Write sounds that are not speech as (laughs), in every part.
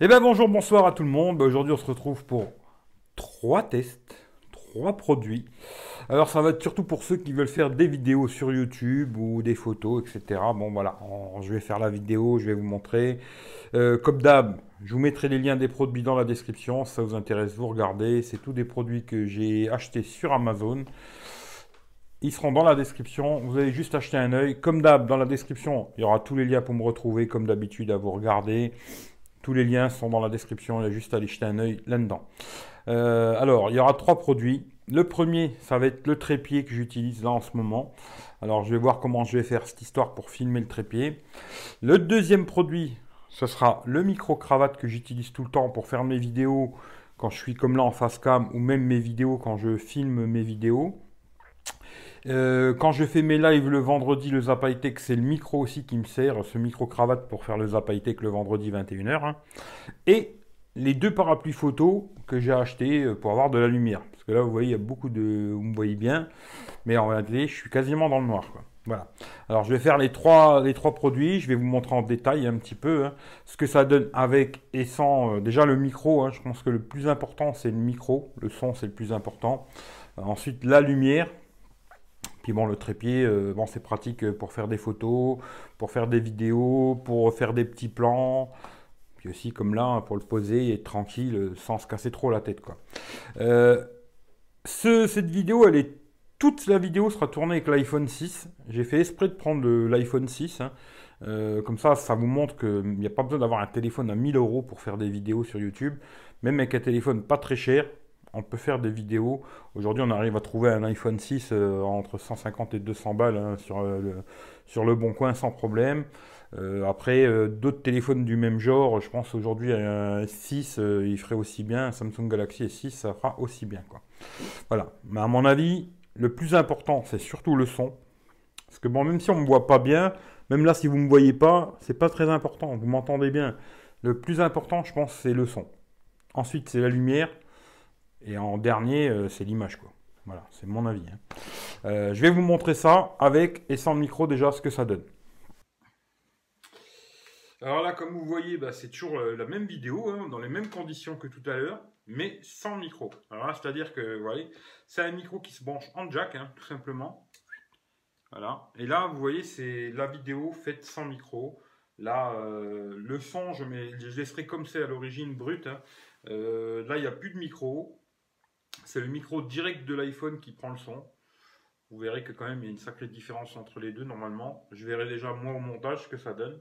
Eh bien bonjour, bonsoir à tout le monde. Bah, aujourd'hui on se retrouve pour trois tests, trois produits. Alors ça va être surtout pour ceux qui veulent faire des vidéos sur YouTube ou des photos, etc. Bon voilà, je vais faire la vidéo, je vais vous montrer. Euh, comme d'hab, je vous mettrai les liens des produits dans la description. Si ça vous intéresse, vous regardez. C'est tous des produits que j'ai achetés sur Amazon. Ils seront dans la description. Vous allez juste acheter un œil. Comme d'hab, dans la description, il y aura tous les liens pour me retrouver, comme d'habitude, à vous regarder. Tous les liens sont dans la description, il y a juste à aller jeter un œil là-dedans. Euh, alors, il y aura trois produits. Le premier, ça va être le trépied que j'utilise là en ce moment. Alors, je vais voir comment je vais faire cette histoire pour filmer le trépied. Le deuxième produit, ce sera le micro-cravate que j'utilise tout le temps pour faire mes vidéos quand je suis comme là en face cam ou même mes vidéos quand je filme mes vidéos. Euh, quand je fais mes lives le vendredi, le Zap Tech, c'est le micro aussi qui me sert, ce micro-cravate pour faire le Zap Tech le vendredi 21h. Hein. Et les deux parapluies photo que j'ai achetés euh, pour avoir de la lumière. Parce que là, vous voyez, il y a beaucoup de... Vous me voyez bien, mais en réalité, je suis quasiment dans le noir. Voilà. Alors, je vais faire les trois, les trois produits. Je vais vous montrer en détail un petit peu hein, ce que ça donne avec et sans. Euh, déjà, le micro. Hein. je pense que le plus important, c'est le micro. Le son, c'est le plus important. ensuite, la lumière bon, le trépied, euh, bon, c'est pratique pour faire des photos, pour faire des vidéos, pour faire des petits plans. Puis aussi, comme là, pour le poser et être tranquille sans se casser trop la tête. Quoi. Euh, cette vidéo, elle est toute la vidéo sera tournée avec l'iPhone 6. J'ai fait esprit de prendre l'iPhone 6. Hein. Euh, comme ça, ça vous montre qu'il n'y a pas besoin d'avoir un téléphone à 1000 euros pour faire des vidéos sur YouTube. Même avec un téléphone pas très cher, on peut faire des vidéos. Aujourd'hui, on arrive à trouver un iPhone 6 euh, entre 150 et 200 balles hein, sur, euh, le, sur le bon coin sans problème. Euh, après, d'autres téléphones du même genre, je pense aujourd'hui un 6, il ferait aussi bien. Un Samsung Galaxy S6, ça fera aussi bien. Quoi. Voilà. Mais à mon avis, le plus important, c'est surtout le son. Parce que bon, même si on ne me voit pas bien, même là, si vous ne me voyez pas, c'est pas très important. Vous m'entendez bien. Le plus important, je pense, c'est le son. Ensuite, c'est la lumière. Et en dernier, euh, c'est l'image. Voilà, c'est mon avis. Hein. Euh, je vais vous montrer ça avec et sans micro déjà ce que ça donne. Alors là, comme vous voyez, bah, c'est toujours euh, la même vidéo, hein, dans les mêmes conditions que tout à l'heure, mais sans micro. Alors c'est-à-dire que, vous voyez, c'est un micro qui se branche en jack, hein, tout simplement. Voilà. Et là, vous voyez, c'est la vidéo faite sans micro. Là, le son, je, mets, je laisserai comme c'est à l'origine brut. là, il n'y a plus de micro. C'est le micro direct de l'iPhone qui prend le son. Vous verrez que quand même il y a une sacrée différence entre les deux normalement. Je verrai déjà moi au montage ce que ça donne.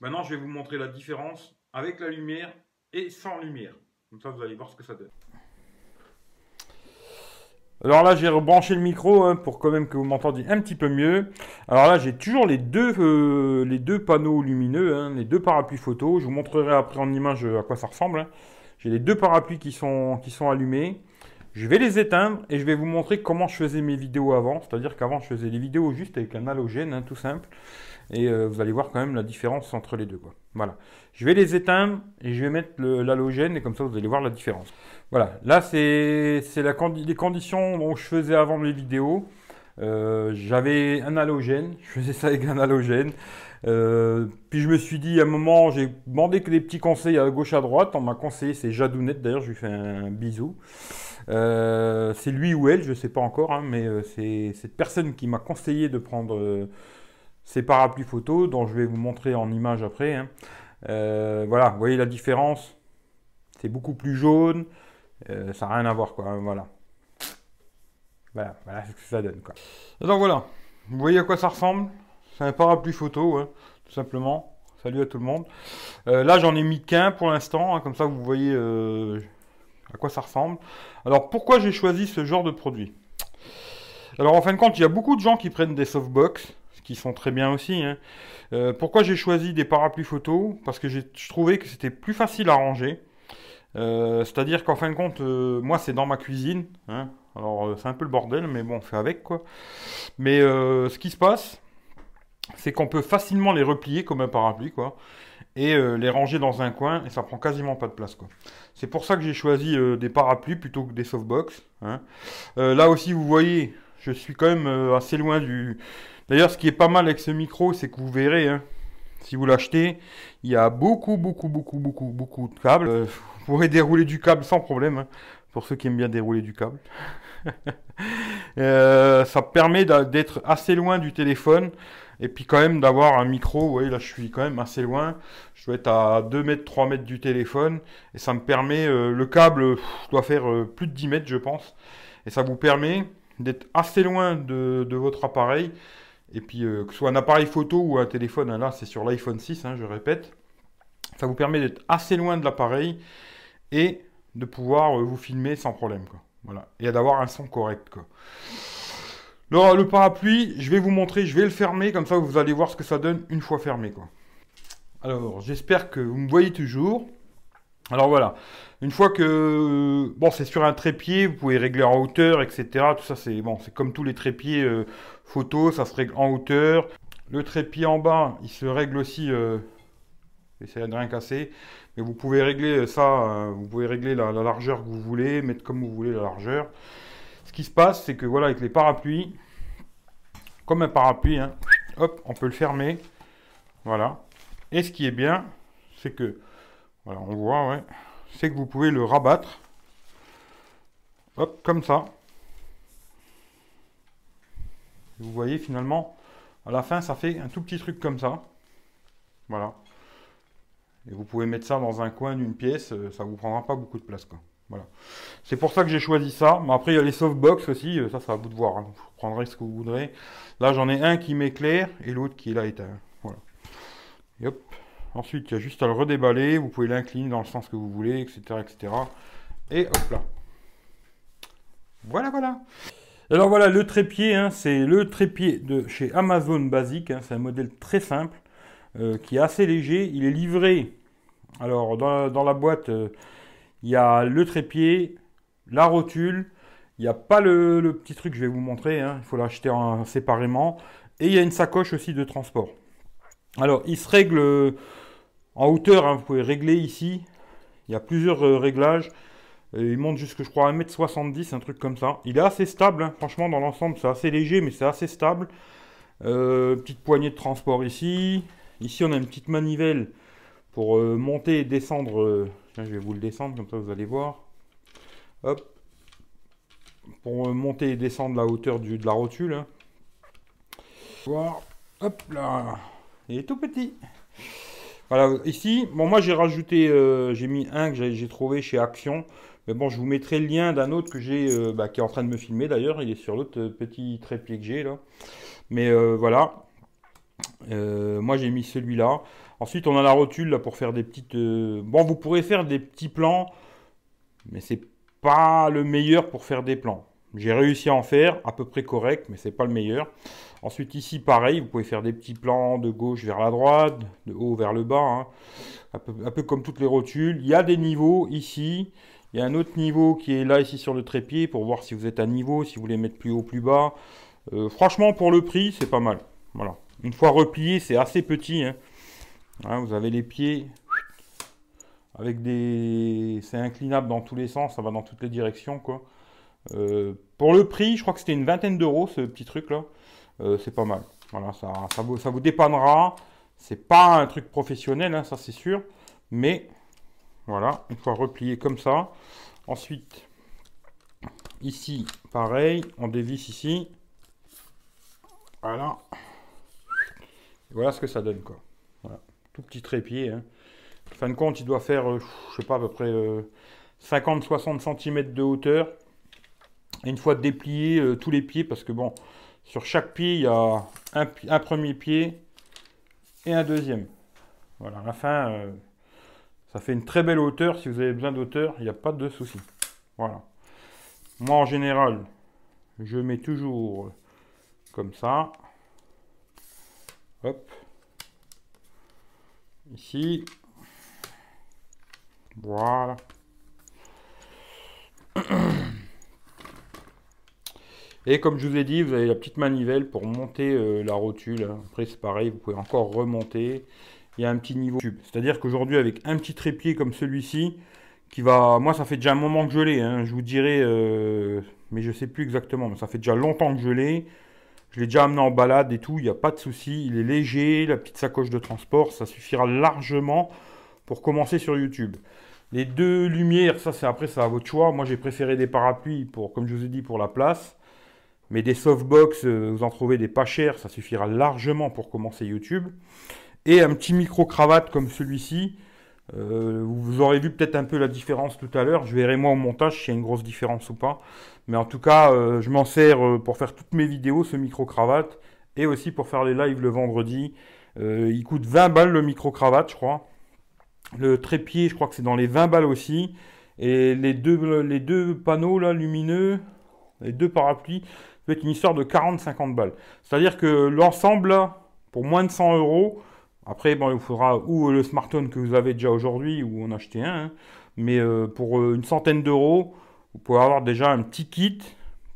Maintenant je vais vous montrer la différence avec la lumière et sans lumière. Comme ça vous allez voir ce que ça donne. Alors là, j'ai rebranché le micro hein, pour quand même que vous m'entendiez un petit peu mieux. Alors là, j'ai toujours les deux, euh, panneaux lumineux, hein, les deux parapluies photo. Je vous montrerai après en image à quoi ça ressemble. Hein. J'ai les deux parapluies qui sont allumés. Je vais les éteindre et je vais vous montrer comment je faisais mes vidéos avant. C'est-à-dire qu'avant, je faisais les vidéos juste avec un halogène, hein, tout simple. Et euh, vous allez voir quand même la différence entre les deux. Voilà. Je vais les éteindre et je vais mettre l'halogène et comme ça, vous allez voir la différence. Voilà. Là, c'est les conditions dont je faisais avant mes vidéos. Euh, j'avais un halogène, je faisais ça avec un halogène. Euh, puis je me suis dit, à un moment, j'ai demandé que des petits conseils à gauche à droite. On m'a conseillé, c'est Jadounette d'ailleurs, je lui fais un bisou. Euh, c'est lui ou elle, je ne sais pas encore, hein, mais euh, c'est cette personne qui m'a conseillé de prendre euh, ces parapluies photos, dont je vais vous montrer en image après. Hein. voilà, vous voyez la différence? C'est beaucoup plus jaune, ça n'a rien à voir, quoi. Hein, voilà. Voilà, voilà ce que ça donne, quoi. Donc voilà, vous voyez à quoi ça ressemble? C'est un parapluie photo, tout simplement. Salut à tout le monde. là, j'en ai mis qu'un pour l'instant, comme ça vous voyez à quoi ça ressemble? Alors pourquoi j'ai choisi ce genre de produit? Alors en fin de compte, il y a beaucoup de gens qui prennent des softbox, ce qui sont très bien aussi. Hein. Euh, pourquoi j'ai choisi des parapluies photo Parce que je trouvais que c'était plus facile à ranger. Euh, c'est-à-dire qu'en fin de compte, euh, moi c'est dans ma cuisine. Hein. Alors c'est un peu le bordel, mais bon, on fait avec quoi. Mais ce qui se passe, c'est qu'on peut facilement les replier comme un parapluie, quoi, et euh, les ranger dans un coin, et ça prend quasiment pas de place, quoi. C'est pour ça que j'ai choisi euh, des parapluies plutôt que des softbox. Hein. Euh, là aussi, vous voyez, je suis quand même assez loin du... D'ailleurs, ce qui est pas mal avec ce micro, c'est que vous verrez, hein, Si vous l'achetez, il y a beaucoup, beaucoup, beaucoup, beaucoup, beaucoup de câbles. Vous pourrez dérouler du câble sans problème, hein, pour ceux qui aiment bien dérouler du câble. (laughs) Ça permet d'être assez loin du téléphone et puis quand même d'avoir un micro. Vous voyez, là je suis quand même assez loin. Je dois être à 2 mètres, 3 mètres du téléphone et ça me permet, euh, le câble doit faire plus de 10 mètres je pense. Et ça vous permet d'être assez loin de, votre appareil. Et puis, euh, que ce soit un appareil photo ou un téléphone, hein, là c'est sur l'iPhone 6, hein, je répète. Ça vous permet d'être assez loin de l'appareil et de pouvoir euh, vous filmer sans problème. Et d'avoir un son correct. Le parapluie, je vais vous montrer, je vais le fermer, comme ça vous allez voir ce que ça donne une fois fermé. Alors, j'espère que vous me voyez toujours. Alors voilà, une fois que bon c'est sur un trépied, vous pouvez régler en hauteur, etc. Tout ça c'est bon, c'est comme tous les trépieds euh, photo, ça se règle en hauteur. Le trépied en bas, il se règle aussi. Euh, essayez de rien casser, mais vous pouvez régler ça, euh, vous pouvez régler la, largeur que vous voulez, mettre comme vous voulez la largeur. Qui se passe, c'est que voilà avec les parapluies, comme un parapluie, hein, hop, on peut le fermer, voilà. Et ce qui est bien, c'est que voilà, on voit, ouais. C'est que vous pouvez le rabattre. Hop, comme ça. Vous voyez finalement, à la fin, ça fait un tout petit truc comme ça. Voilà. Et vous pouvez mettre ça dans un coin d'une pièce, euh, ça vous prendra pas beaucoup de place. Quoi. Voilà. C'est pour ça que j'ai choisi ça. Mais après, il y a les softbox aussi, euh, ça, va à vous de voir. Hein. Vous prendrez ce que vous voudrez. Là, j'en ai un qui m'éclaire et l'autre qui est là éteint. Voilà. Ensuite, il y a juste à le redéballer. Vous pouvez l'incliner dans le sens que vous voulez, etc. etc. Et hop là. Voilà, voilà. Alors voilà, le trépied, hein, c'est le trépied de chez Amazon Basic. Hein. c'est un modèle très simple, euh, qui est assez léger. Il est livré. Alors, dans, la boîte, euh, il y a le trépied, la rotule. Il n'y a pas le, petit truc, je vais vous montrer. Hein. il faut l'acheter séparément. Et il y a une sacoche aussi de transport. Alors, il se règle en hauteur, hein, vous pouvez régler ici. Il y a plusieurs euh, réglages. Euh, il monte jusque, je crois, 1m70, un truc comme ça. Il est assez stable, hein. franchement, dans l'ensemble, c'est assez léger, mais c'est assez stable. Euh, petite poignée de transport ici. Ici, on a une petite manivelle pour monter et descendre. Je vais vous le descendre, comme ça vous allez voir. Hop. Pour monter et descendre la hauteur du, de la rotule. Hein. Voir. Hop là. Il est tout petit. Voilà, ici, bon, moi j'ai rajouté, euh, j'ai mis un que j'ai trouvé chez Action. Mais bon, je vous mettrai le lien d'un autre que j'ai, euh, bah, qui est en train de me filmer d'ailleurs. Il est sur l'autre euh, petit trépied que j'ai là. Mais voilà. moi j'ai mis celui-là. Ensuite, on a la rotule là pour faire des petites. Bon, vous pourrez faire des petits plans, mais c'est pas le meilleur pour faire des plans. J'ai réussi à en faire à peu près correct, mais c'est pas le meilleur. Ensuite ici pareil, vous pouvez faire des petits plans de gauche vers la droite, de haut vers le bas, hein. un, peu, comme toutes les rotules. Il y a des niveaux ici, il y a un autre niveau qui est là ici sur le trépied pour voir si vous êtes à niveau, si vous voulez mettre plus haut, plus bas. Euh, franchement pour le prix c'est pas mal. Voilà. Une fois replié c'est assez petit. Hein. Hein, vous avez les pieds avec des... C'est inclinable dans tous les sens, ça va dans toutes les directions quoi. Euh, pour le prix, je crois que c'était une vingtaine d'euros ce petit truc là. Euh, c'est pas mal. Voilà, ça, vous, ça vous dépannera. C'est pas un truc professionnel, hein, ça c'est sûr. Mais voilà, une fois replié comme ça. Ensuite, ici, pareil, on dévisse ici. Voilà. voilà ce que ça donne, quoi. Voilà. Petit trépied. Hein. En fin de compte, il doit faire, euh, je sais pas, à peu près 50-60 cm de hauteur. Une fois déplié euh, tous les pieds, parce que bon, sur chaque pied, il y a un, premier pied et un deuxième. Voilà, à la fin, euh, ça fait une très belle hauteur. Si vous avez besoin d'auteur, il n'y a pas de souci. Voilà. Moi, en général, je mets toujours comme ça. Hop. Ici. Voilà. Et comme je vous ai dit, vous avez la petite manivelle pour monter euh, la rotule. Après, c'est pareil, vous pouvez encore remonter. Il y a un petit niveau tube. C'est-à-dire qu'aujourd'hui, avec un petit trépied comme celui-ci, qui va... Moi, ça fait déjà un moment que je l'ai. Hein. Je vous dirai... Euh, mais je sais plus exactement. Mais ça fait déjà longtemps que je l'ai. Je l'ai déjà amené en balade et tout, il n'y a pas de souci. Il est léger, la petite sacoche de transport, ça suffira largement pour commencer sur YouTube. Les deux lumières, ça c'est après, ça à votre choix. Moi j'ai préféré des parapluies pour, comme je vous ai dit, pour la place. Mais des softbox, euh, vous en trouvez des pas chers, ça suffira largement pour commencer YouTube. Et un petit micro-cravate comme celui-ci. Euh, vous aurez vu peut-être un peu la différence tout à l'heure. Je verrai moi au montage s'il y a une grosse différence ou pas. Mais en tout cas, euh, je m'en sers pour faire toutes mes vidéos, ce micro-cravate. Et aussi pour faire les lives le vendredi. il coûte 20 balles le micro-cravate, je crois. Le trépied, je crois que c'est dans les 20 balles aussi. Et les deux, panneaux lumineux, les deux parapluies, peut être une histoire de 40-50 balles. C'est-à-dire que l'ensemble, pour moins de 100 euros, après, bon, il faudra ou le smartphone que vous avez déjà aujourd'hui ou en acheter un. Hein. mais euh, pour euh, une centaine d'euros, vous pouvez avoir déjà un petit kit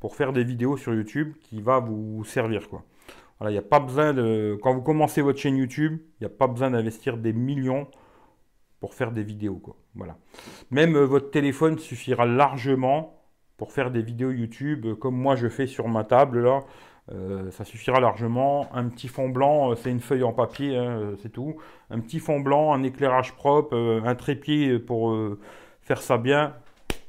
pour faire des vidéos sur YouTube qui va vous servir. Quoi. Voilà, il n'y a pas besoin de. Quand vous commencez votre chaîne YouTube, il n'y a pas besoin d'investir des millions pour faire des vidéos. Quoi. Voilà. Même euh, votre téléphone suffira largement pour faire des vidéos YouTube euh, comme moi je fais sur ma table. Euh, ça suffira largement. Un petit fond blanc, c'est une feuille en papier, hein, c'est tout. Un petit fond blanc, un éclairage propre, un trépied pour faire ça bien.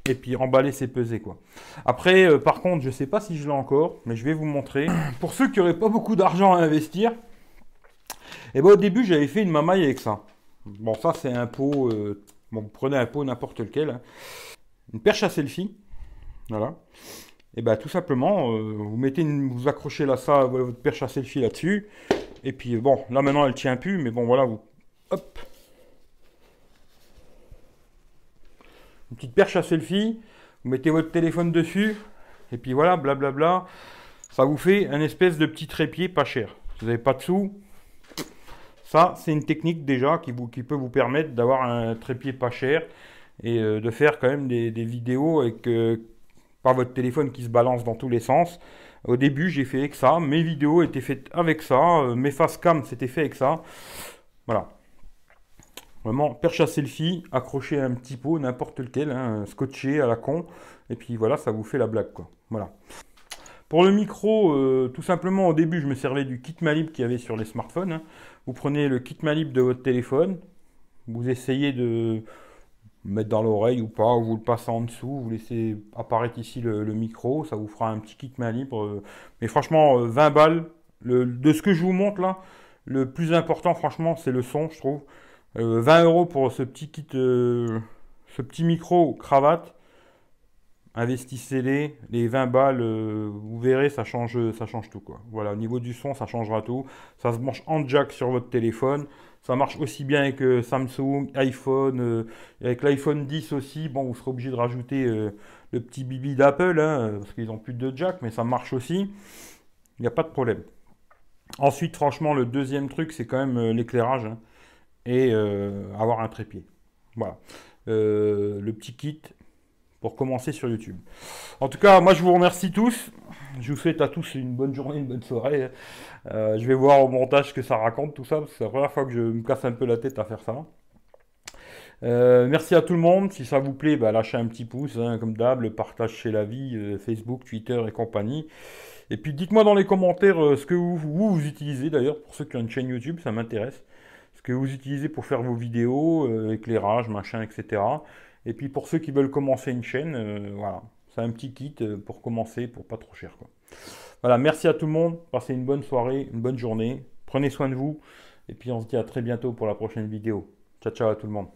Et puis emballer, c'est peser quoi. Après, par contre, je ne sais pas si je l'ai encore, mais je vais vous montrer. Pour ceux qui n'auraient pas beaucoup d'argent à investir, eh ben, au début, j'avais fait une mamaille avec ça. Bon, ça, c'est un pot. Euh, bon, vous prenez un pot n'importe lequel. Hein. Une perche à selfie. Voilà. Et bien, tout simplement, euh, vous mettez vous accrochez là, ça, votre perche à selfie là-dessus. Et puis, bon, là maintenant, elle tient plus. Mais bon, voilà, vous. Hop. Une petite perche à selfie. Vous mettez votre téléphone dessus. Et puis voilà, blablabla. Ça vous fait un espèce de petit trépied pas cher. Vous n'avez pas de sous, ça, c'est une technique déjà qui, vous, qui peut vous permettre d'avoir un trépied pas cher et euh, de faire quand même des, vidéos avec euh, pas votre téléphone qui se balance dans tous les sens. Au début, j'ai fait avec ça. Mes vidéos étaient faites avec ça. Euh, mes face cam, c'était fait avec ça. Voilà. Vraiment, perche à selfie, accroché un petit pot, n'importe lequel, hein, scotché à la con. Et puis voilà, ça vous fait la blague, quoi. Voilà. Pour le micro, euh, tout simplement au début, je me servais du kit Malib qu'il y avait sur les smartphones. Hein. Vous prenez le kit Malib de votre téléphone, vous essayez de mettre dans l'oreille ou pas, ou vous le passez en dessous, vous laissez apparaître ici le, micro, ça vous fera un petit kit Malib. Euh. mais franchement, 20 euh, balles, de ce que je vous montre là, le plus important franchement c'est le son, je trouve. 20 euros pour ce petit kit, ce petit micro cravate investissez-les, les 20 balles, euh, vous verrez, ça change, ça change tout. Quoi. Voilà, au niveau du son, ça changera tout. Ça se branche en jack sur votre téléphone. Ça marche aussi bien avec euh, Samsung, iPhone, euh, avec l'iPhone 10 aussi. Bon, vous serez obligé de rajouter le petit bibi d'Apple, hein, parce qu'ils n'ont plus de jack, mais ça marche aussi. Il n'y a pas de problème. Ensuite, franchement, le deuxième truc, c'est quand même l'éclairage hein, et avoir un trépied. Voilà. le petit kit, pour commencer sur YouTube. En tout cas, moi je vous remercie tous. Je vous souhaite à tous une bonne journée, une bonne soirée. Euh, je vais voir au montage ce que ça raconte tout ça, parce que c'est la première fois que je me casse un peu la tête à faire ça. Euh, merci à tout le monde. Si ça vous plaît, bah, lâchez un petit pouce, hein, comme d'hab, le partage chez la vie, euh, Facebook, Twitter et compagnie. Et puis dites-moi dans les commentaires ce que vous, vous, vous utilisez d'ailleurs, pour ceux qui ont une chaîne YouTube, ça m'intéresse. Ce que vous utilisez pour faire vos vidéos, éclairage, machin, etc. Et puis pour ceux qui veulent commencer une chaîne, euh, voilà, c'est un petit kit euh, pour commencer pour pas trop cher. Voilà, merci à tout le monde. Passez une bonne soirée, une bonne journée. Prenez soin de vous. Et puis on se dit à très bientôt pour la prochaine vidéo. Ciao ciao à tout le monde.